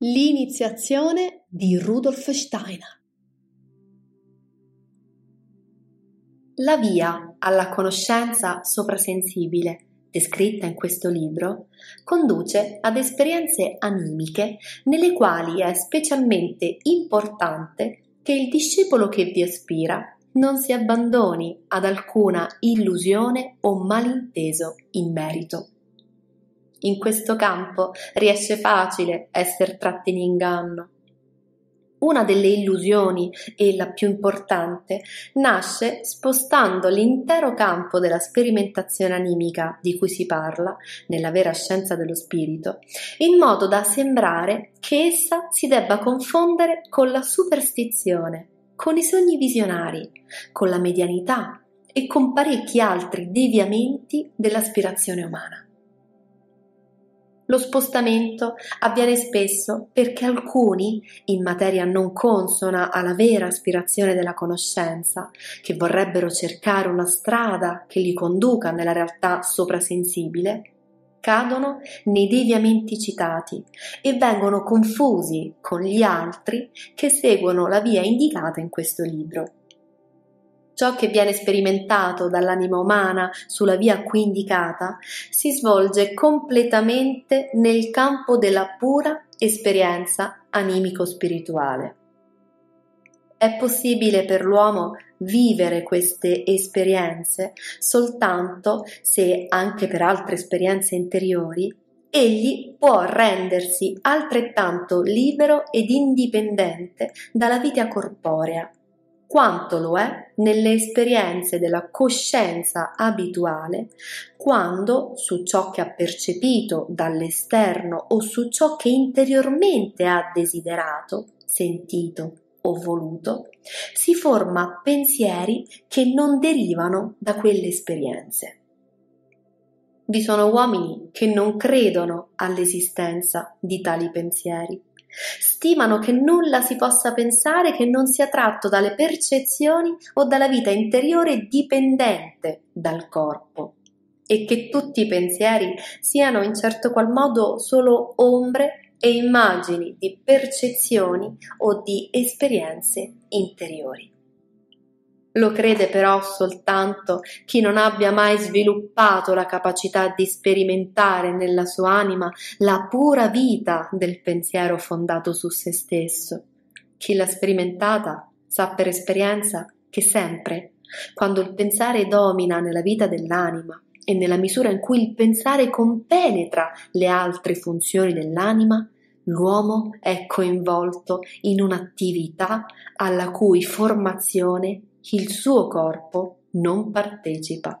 L'iniziazione di Rudolf Steiner. La via alla conoscenza soprasensibile, descritta in questo libro, conduce ad esperienze animiche nelle quali è specialmente importante che il discepolo che vi aspira non si abbandoni ad alcuna illusione o malinteso in merito. In questo campo riesce facile essere tratti in inganno. Una delle illusioni, e la più importante, nasce spostando l'intero campo della sperimentazione animica di cui si parla nella vera scienza dello spirito, in modo da sembrare che essa si debba confondere con la superstizione, con i sogni visionari, con la medianità e con parecchi altri deviamenti dell'aspirazione umana. Lo spostamento avviene spesso perché alcuni, in materia non consona alla vera aspirazione della conoscenza, che vorrebbero cercare una strada che li conduca nella realtà soprasensibile, cadono nei deviamenti citati e vengono confusi con gli altri che seguono la via indicata in questo libro ciò che viene sperimentato dall'anima umana sulla via qui indicata si svolge completamente nel campo della pura esperienza animico-spirituale. È possibile per l'uomo vivere queste esperienze soltanto se, anche per altre esperienze interiori, egli può rendersi altrettanto libero ed indipendente dalla vita corporea quanto lo è nelle esperienze della coscienza abituale, quando su ciò che ha percepito dall'esterno o su ciò che interiormente ha desiderato, sentito o voluto, si forma pensieri che non derivano da quelle esperienze. Vi sono uomini che non credono all'esistenza di tali pensieri Stimano che nulla si possa pensare che non sia tratto dalle percezioni o dalla vita interiore dipendente dal corpo e che tutti i pensieri siano in certo qual modo solo ombre e immagini di percezioni o di esperienze interiori. Lo crede però soltanto chi non abbia mai sviluppato la capacità di sperimentare nella sua anima la pura vita del pensiero fondato su se stesso. Chi l'ha sperimentata sa per esperienza che sempre, quando il pensare domina nella vita dell'anima e nella misura in cui il pensare compenetra le altre funzioni dell'anima, l'uomo è coinvolto in un'attività alla cui formazione il suo corpo non partecipa.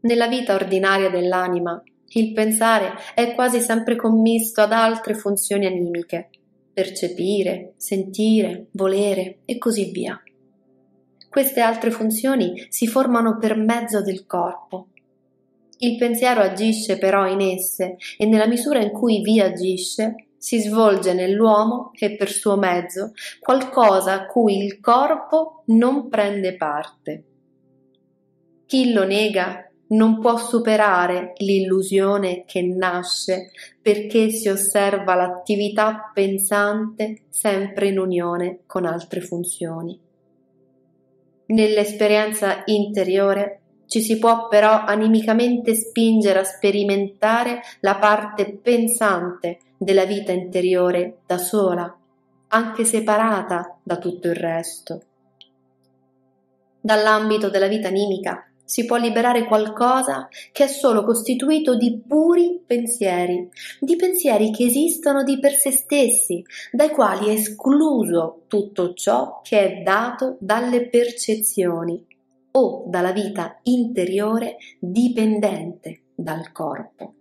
Nella vita ordinaria dell'anima, il pensare è quasi sempre commisto ad altre funzioni animiche, percepire, sentire, volere e così via. Queste altre funzioni si formano per mezzo del corpo. Il pensiero agisce però in esse e nella misura in cui vi agisce, si svolge nell'uomo e per suo mezzo qualcosa a cui il corpo non prende parte. Chi lo nega non può superare l'illusione che nasce perché si osserva l'attività pensante sempre in unione con altre funzioni. Nell'esperienza interiore ci si può però animicamente spingere a sperimentare la parte pensante della vita interiore da sola, anche separata da tutto il resto. Dall'ambito della vita animica si può liberare qualcosa che è solo costituito di puri pensieri, di pensieri che esistono di per sé stessi, dai quali è escluso tutto ciò che è dato dalle percezioni o dalla vita interiore dipendente dal corpo.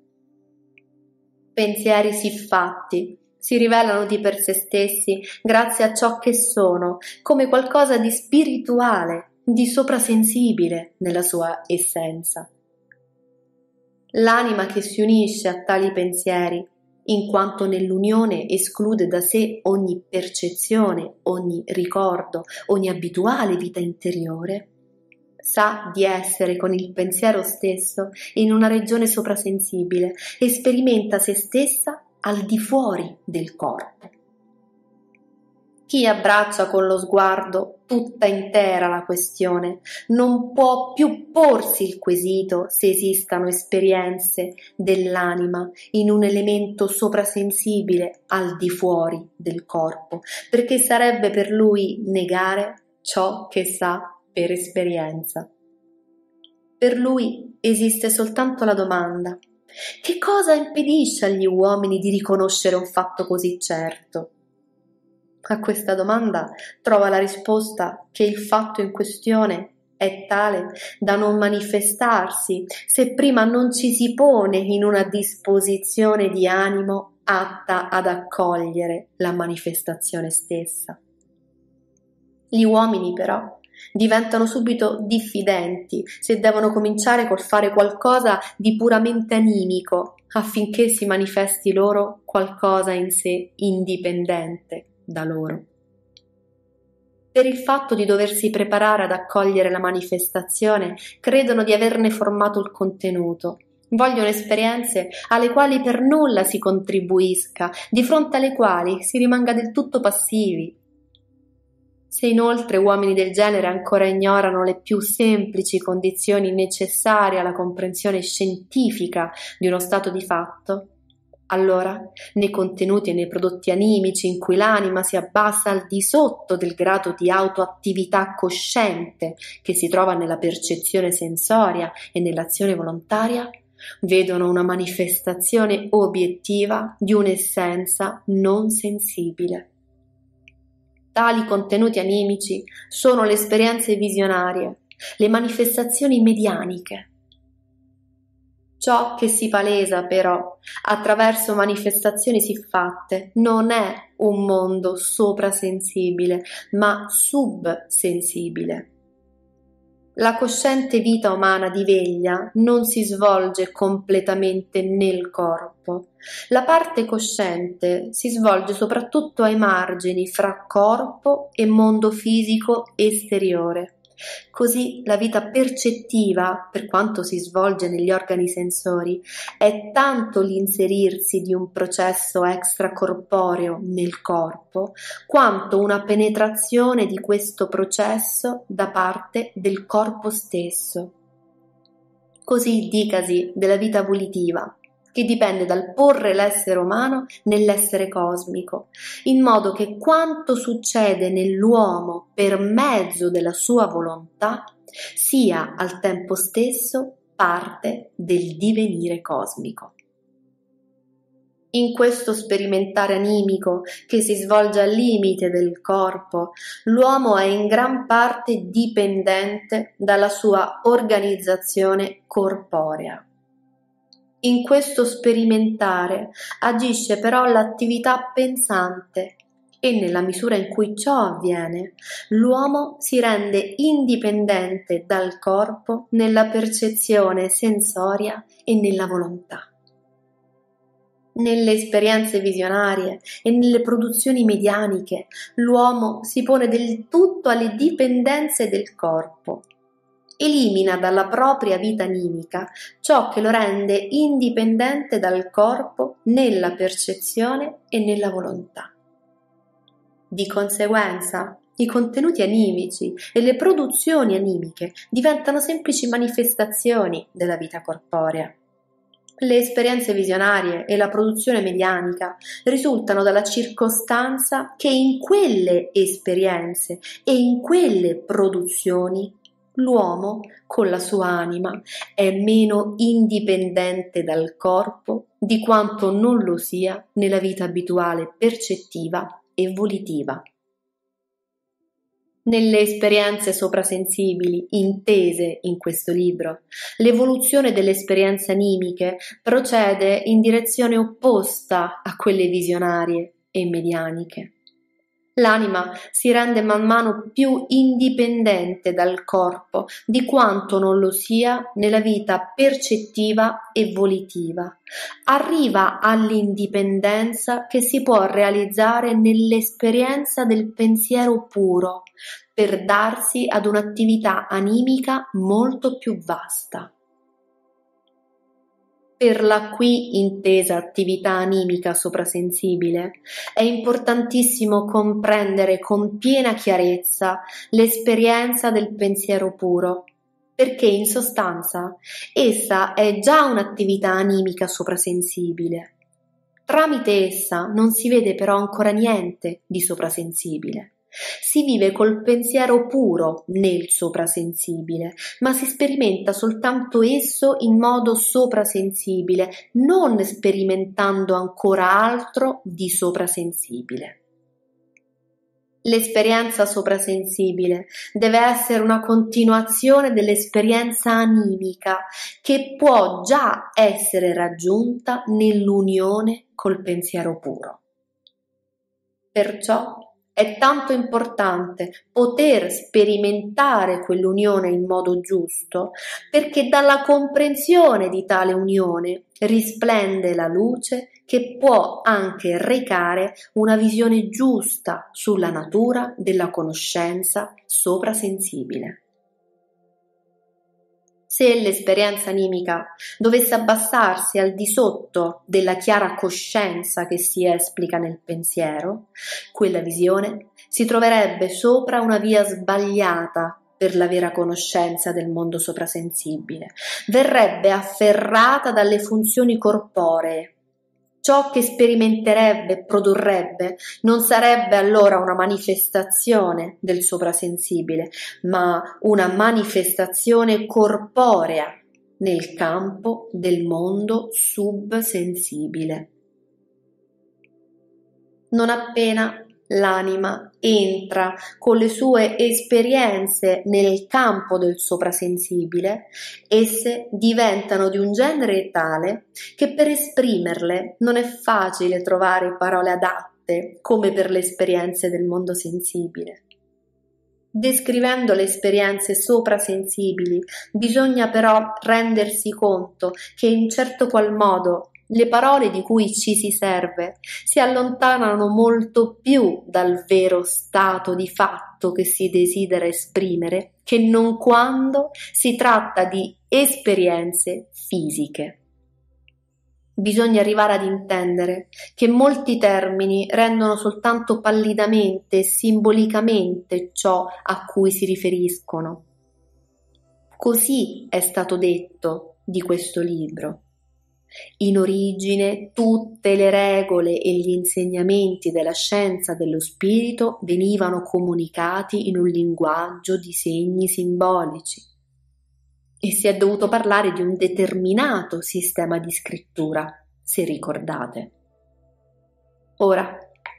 Pensieri siffatti si rivelano di per sé stessi grazie a ciò che sono, come qualcosa di spirituale, di soprasensibile nella sua essenza. L'anima che si unisce a tali pensieri, in quanto nell'unione esclude da sé ogni percezione, ogni ricordo, ogni abituale vita interiore, sa di essere con il pensiero stesso in una regione soprasensibile e sperimenta se stessa al di fuori del corpo. Chi abbraccia con lo sguardo tutta intera la questione non può più porsi il quesito se esistano esperienze dell'anima in un elemento soprasensibile al di fuori del corpo, perché sarebbe per lui negare ciò che sa per esperienza. Per lui esiste soltanto la domanda che cosa impedisce agli uomini di riconoscere un fatto così certo? A questa domanda trova la risposta che il fatto in questione è tale da non manifestarsi se prima non ci si pone in una disposizione di animo atta ad accogliere la manifestazione stessa. Gli uomini però diventano subito diffidenti se devono cominciare col fare qualcosa di puramente animico affinché si manifesti loro qualcosa in sé indipendente da loro. Per il fatto di doversi preparare ad accogliere la manifestazione, credono di averne formato il contenuto. Vogliono esperienze alle quali per nulla si contribuisca, di fronte alle quali si rimanga del tutto passivi. Se inoltre uomini del genere ancora ignorano le più semplici condizioni necessarie alla comprensione scientifica di uno stato di fatto, allora, nei contenuti e nei prodotti animici in cui l'anima si abbassa al di sotto del grado di autoattività cosciente che si trova nella percezione sensoria e nell'azione volontaria, vedono una manifestazione obiettiva di un'essenza non sensibile. Tali contenuti animici sono le esperienze visionarie, le manifestazioni medianiche, Ciò che si palesa però attraverso manifestazioni siffatte non è un mondo soprasensibile, ma subsensibile. La cosciente vita umana di veglia non si svolge completamente nel corpo. La parte cosciente si svolge soprattutto ai margini fra corpo e mondo fisico esteriore. Così la vita percettiva, per quanto si svolge negli organi sensori, è tanto l'inserirsi di un processo extracorporeo nel corpo, quanto una penetrazione di questo processo da parte del corpo stesso. Così dicasi della vita volitiva, che dipende dal porre l'essere umano nell'essere cosmico, in modo che quanto succede nell'uomo per mezzo della sua volontà sia al tempo stesso parte del divenire cosmico. In questo sperimentare animico che si svolge al limite del corpo, l'uomo è in gran parte dipendente dalla sua organizzazione corporea. In questo sperimentare agisce però l'attività pensante e nella misura in cui ciò avviene, l'uomo si rende indipendente dal corpo nella percezione sensoria e nella volontà. Nelle esperienze visionarie e nelle produzioni medianiche, l'uomo si pone del tutto alle dipendenze del corpo elimina dalla propria vita animica ciò che lo rende indipendente dal corpo nella percezione e nella volontà. Di conseguenza, i contenuti animici e le produzioni animiche diventano semplici manifestazioni della vita corporea. Le esperienze visionarie e la produzione medianica risultano dalla circostanza che in quelle esperienze e in quelle produzioni l'uomo, con la sua anima, è meno indipendente dal corpo di quanto non lo sia nella vita abituale percettiva e volitiva. Nelle esperienze soprasensibili intese in questo libro, l'evoluzione delle esperienze animiche procede in direzione opposta a quelle visionarie e medianiche. L'anima si rende man mano più indipendente dal corpo di quanto non lo sia nella vita percettiva e volitiva. Arriva all'indipendenza che si può realizzare nell'esperienza del pensiero puro per darsi ad un'attività animica molto più vasta. Per la qui intesa attività animica soprasensibile, è importantissimo comprendere con piena chiarezza l'esperienza del pensiero puro, perché in sostanza essa è già un'attività animica soprasensibile. Tramite essa non si vede però ancora niente di soprasensibile. Si vive col pensiero puro nel soprasensibile, ma si sperimenta soltanto esso in modo soprasensibile, non sperimentando ancora altro di soprasensibile. L'esperienza soprasensibile deve essere una continuazione dell'esperienza animica che può già essere raggiunta nell'unione col pensiero puro. Perciò è tanto importante poter sperimentare quell'unione in modo giusto perché dalla comprensione di tale unione risplende la luce che può anche recare una visione giusta sulla natura della conoscenza soprasensibile. Se l'esperienza animica dovesse abbassarsi al di sotto della chiara coscienza che si esplica nel pensiero, quella visione si troverebbe sopra una via sbagliata per la vera conoscenza del mondo soprasensibile, verrebbe afferrata dalle funzioni corporee ciò che sperimenterebbe produrrebbe non sarebbe allora una manifestazione del soprasensibile, ma una manifestazione corporea nel campo del mondo subsensibile. Non appena l'anima entra con le sue esperienze nel campo del soprasensibile, esse diventano di un genere tale che per esprimerle non è facile trovare parole adatte come per le esperienze del mondo sensibile. Descrivendo le esperienze soprasensibili, bisogna però rendersi conto che in certo qual modo le parole di cui ci si serve si allontanano molto più dal vero stato di fatto che si desidera esprimere che non quando si tratta di esperienze fisiche. Bisogna arrivare ad intendere che molti termini rendono soltanto pallidamente e simbolicamente ciò a cui si riferiscono. Così è stato detto di questo libro. In origine tutte le regole e gli insegnamenti della scienza dello spirito venivano comunicati in un linguaggio di segni simbolici e si è dovuto parlare di un determinato sistema di scrittura, se ricordate. Ora,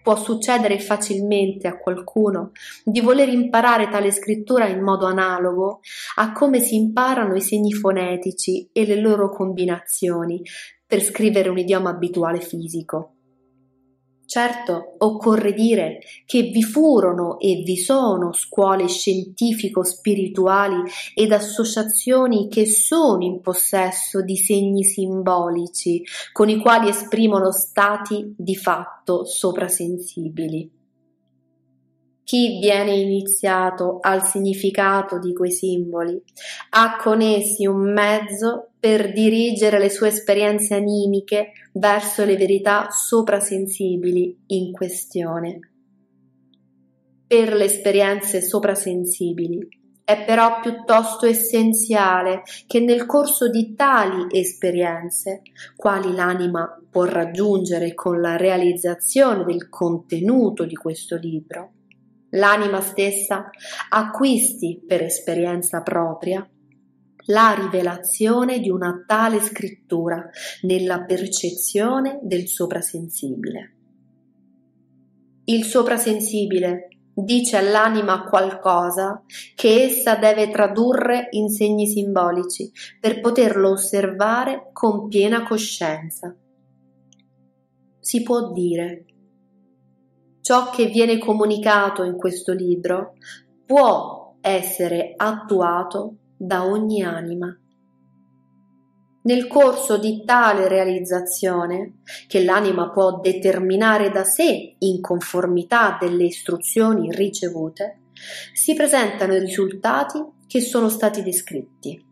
può succedere facilmente a qualcuno di voler imparare tale scrittura in modo analogo a come si imparano i segni fonetici e le loro combinazioni per scrivere un idioma abituale fisico. Certo, occorre dire che vi furono e vi sono scuole scientifico-spirituali ed associazioni che sono in possesso di segni simbolici con i quali esprimono stati di fatto soprasensibili. Chi viene iniziato al significato di quei simboli ha con essi un mezzo per dirigere le sue esperienze animiche verso le verità soprasensibili in questione. Per le esperienze soprasensibili è però piuttosto essenziale che nel corso di tali esperienze, quali l'anima può raggiungere con la realizzazione del contenuto di questo libro, l'anima stessa acquisti per esperienza propria la rivelazione di una tale scrittura nella percezione del soprasensibile. Il soprasensibile dice all'anima qualcosa che essa deve tradurre in segni simbolici per poterlo osservare con piena coscienza. Si può dire ciò che viene comunicato in questo libro può essere attuato da ogni anima. Nel corso di tale realizzazione, che l'anima può determinare da sé in conformità delle istruzioni ricevute, si presentano i risultati che sono stati descritti.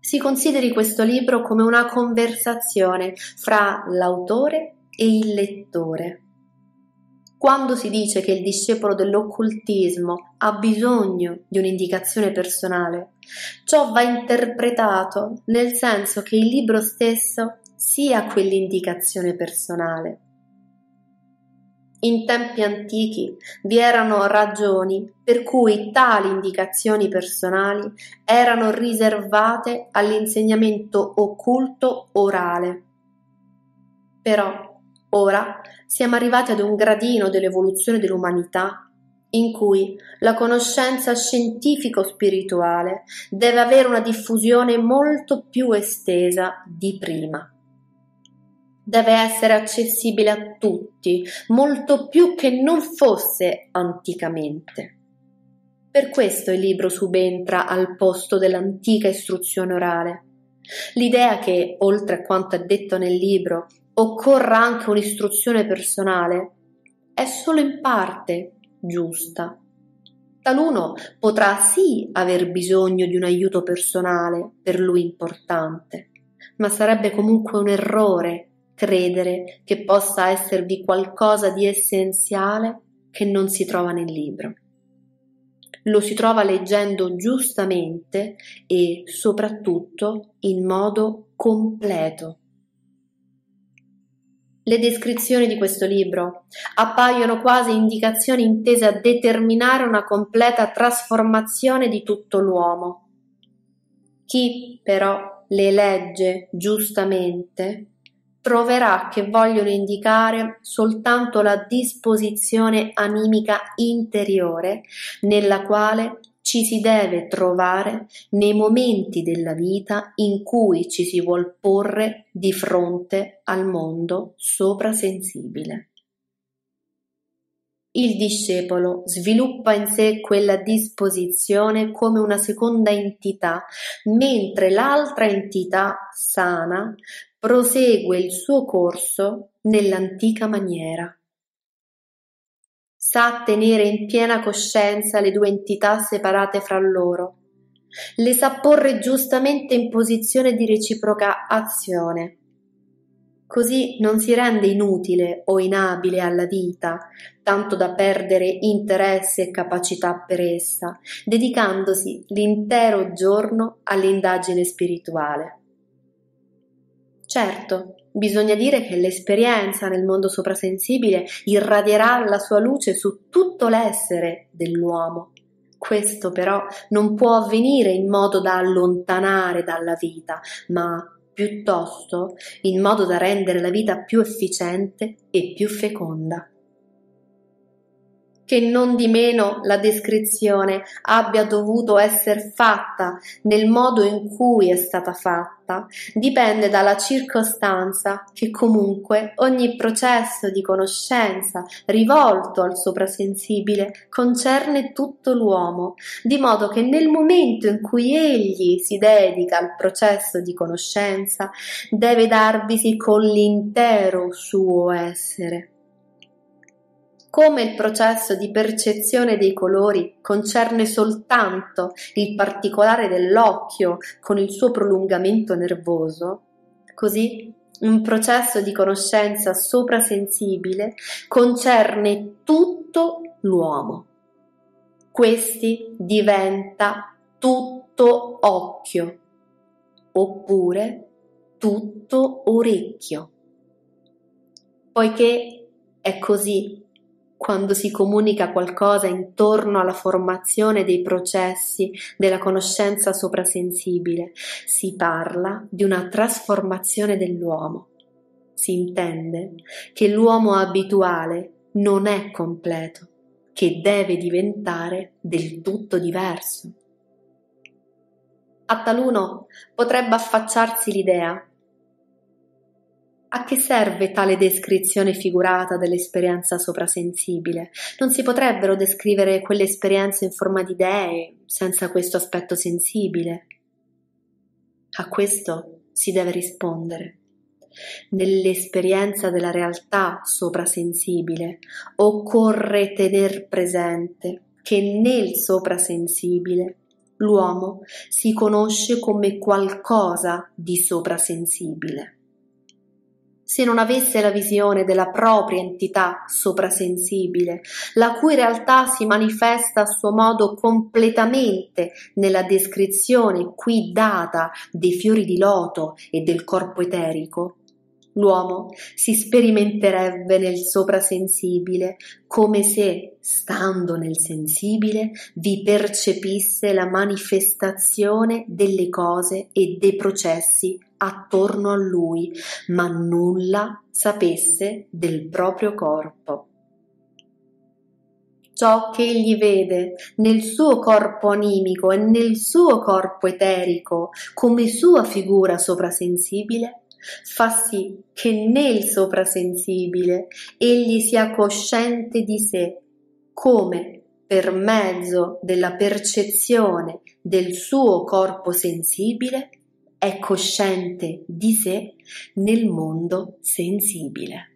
si consideri questo libro come una conversazione fra l'autore e il lettore. Quando si dice che il discepolo dell'occultismo ha bisogno di un'indicazione personale, ciò va interpretato nel senso che il libro stesso sia quell'indicazione personale. In tempi antichi vi erano ragioni per cui tali indicazioni personali erano riservate all'insegnamento occulto orale. Però ora siamo arrivati ad un gradino dell'evoluzione dell'umanità in cui la conoscenza scientifico-spirituale deve avere una diffusione molto più estesa di prima deve essere accessibile a tutti, molto più che non fosse anticamente. Per questo il libro subentra al posto dell'antica istruzione orale. L'idea che, oltre a quanto è detto nel libro, occorra anche un'istruzione personale è solo in parte giusta. Taluno potrà sì aver bisogno di un aiuto personale per lui importante, ma sarebbe comunque un errore credere che possa esservi qualcosa di essenziale che non si trova nel libro. Lo si trova leggendo giustamente e soprattutto in modo completo. Le descrizioni di questo libro appaiono quasi indicazioni intese a determinare una completa trasformazione di tutto l'uomo. Chi però le legge giustamente troverà che vogliono indicare soltanto la disposizione animica interiore nella quale ci si deve trovare nei momenti della vita in cui ci si vuol porre di fronte al mondo soprasensibile. Il discepolo sviluppa in sé quella disposizione come una seconda entità, mentre l'altra entità sana prosegue il suo corso nell'antica maniera. Sa tenere in piena coscienza le due entità separate fra loro, le sa porre giustamente in posizione di reciproca azione. Così non si rende inutile o inabile alla vita, tanto da perdere interesse e capacità per essa, dedicandosi l'intero giorno all'indagine spirituale. Certo, bisogna dire che l'esperienza nel mondo soprasensibile irradierà la sua luce su tutto l'essere dell'uomo. Questo però non può avvenire in modo da allontanare dalla vita, ma piuttosto in modo da rendere la vita più efficiente e più feconda che non di meno la descrizione abbia dovuto essere fatta nel modo in cui è stata fatta dipende dalla circostanza che comunque ogni processo di conoscenza rivolto al soprasensibile concerne tutto l'uomo, di modo che nel momento in cui egli si dedica al processo di conoscenza deve darvisi con l'intero suo essere. Come il processo di percezione dei colori concerne soltanto il particolare dell'occhio con il suo prolungamento nervoso, così un processo di conoscenza soprasensibile concerne tutto l'uomo. Questi diventa tutto occhio oppure tutto orecchio. Poiché è così quando si comunica qualcosa intorno alla formazione dei processi della conoscenza soprasensibile, si parla di una trasformazione dell'uomo. Si intende che l'uomo abituale non è completo, che deve diventare del tutto diverso. A taluno potrebbe affacciarsi l'idea a che serve tale descrizione figurata dell'esperienza soprasensibile? Non si potrebbero descrivere quelle esperienze in forma di idee senza questo aspetto sensibile? A questo si deve rispondere. Nell'esperienza della realtà soprasensibile occorre tener presente che nel soprasensibile l'uomo si conosce come qualcosa di soprasensibile. Se non avesse la visione della propria entità soprasensibile, la cui realtà si manifesta a suo modo completamente nella descrizione qui data dei fiori di loto e del corpo eterico, l'uomo si sperimenterebbe nel soprasensibile come se, stando nel sensibile, vi percepisse la manifestazione delle cose e dei processi attorno a lui, ma nulla sapesse del proprio corpo. Ciò che egli vede nel suo corpo animico e nel suo corpo eterico come sua figura soprasensibile fa sì che nel soprasensibile egli sia cosciente di sé, come per mezzo della percezione del suo corpo sensibile è cosciente di sé nel mondo sensibile.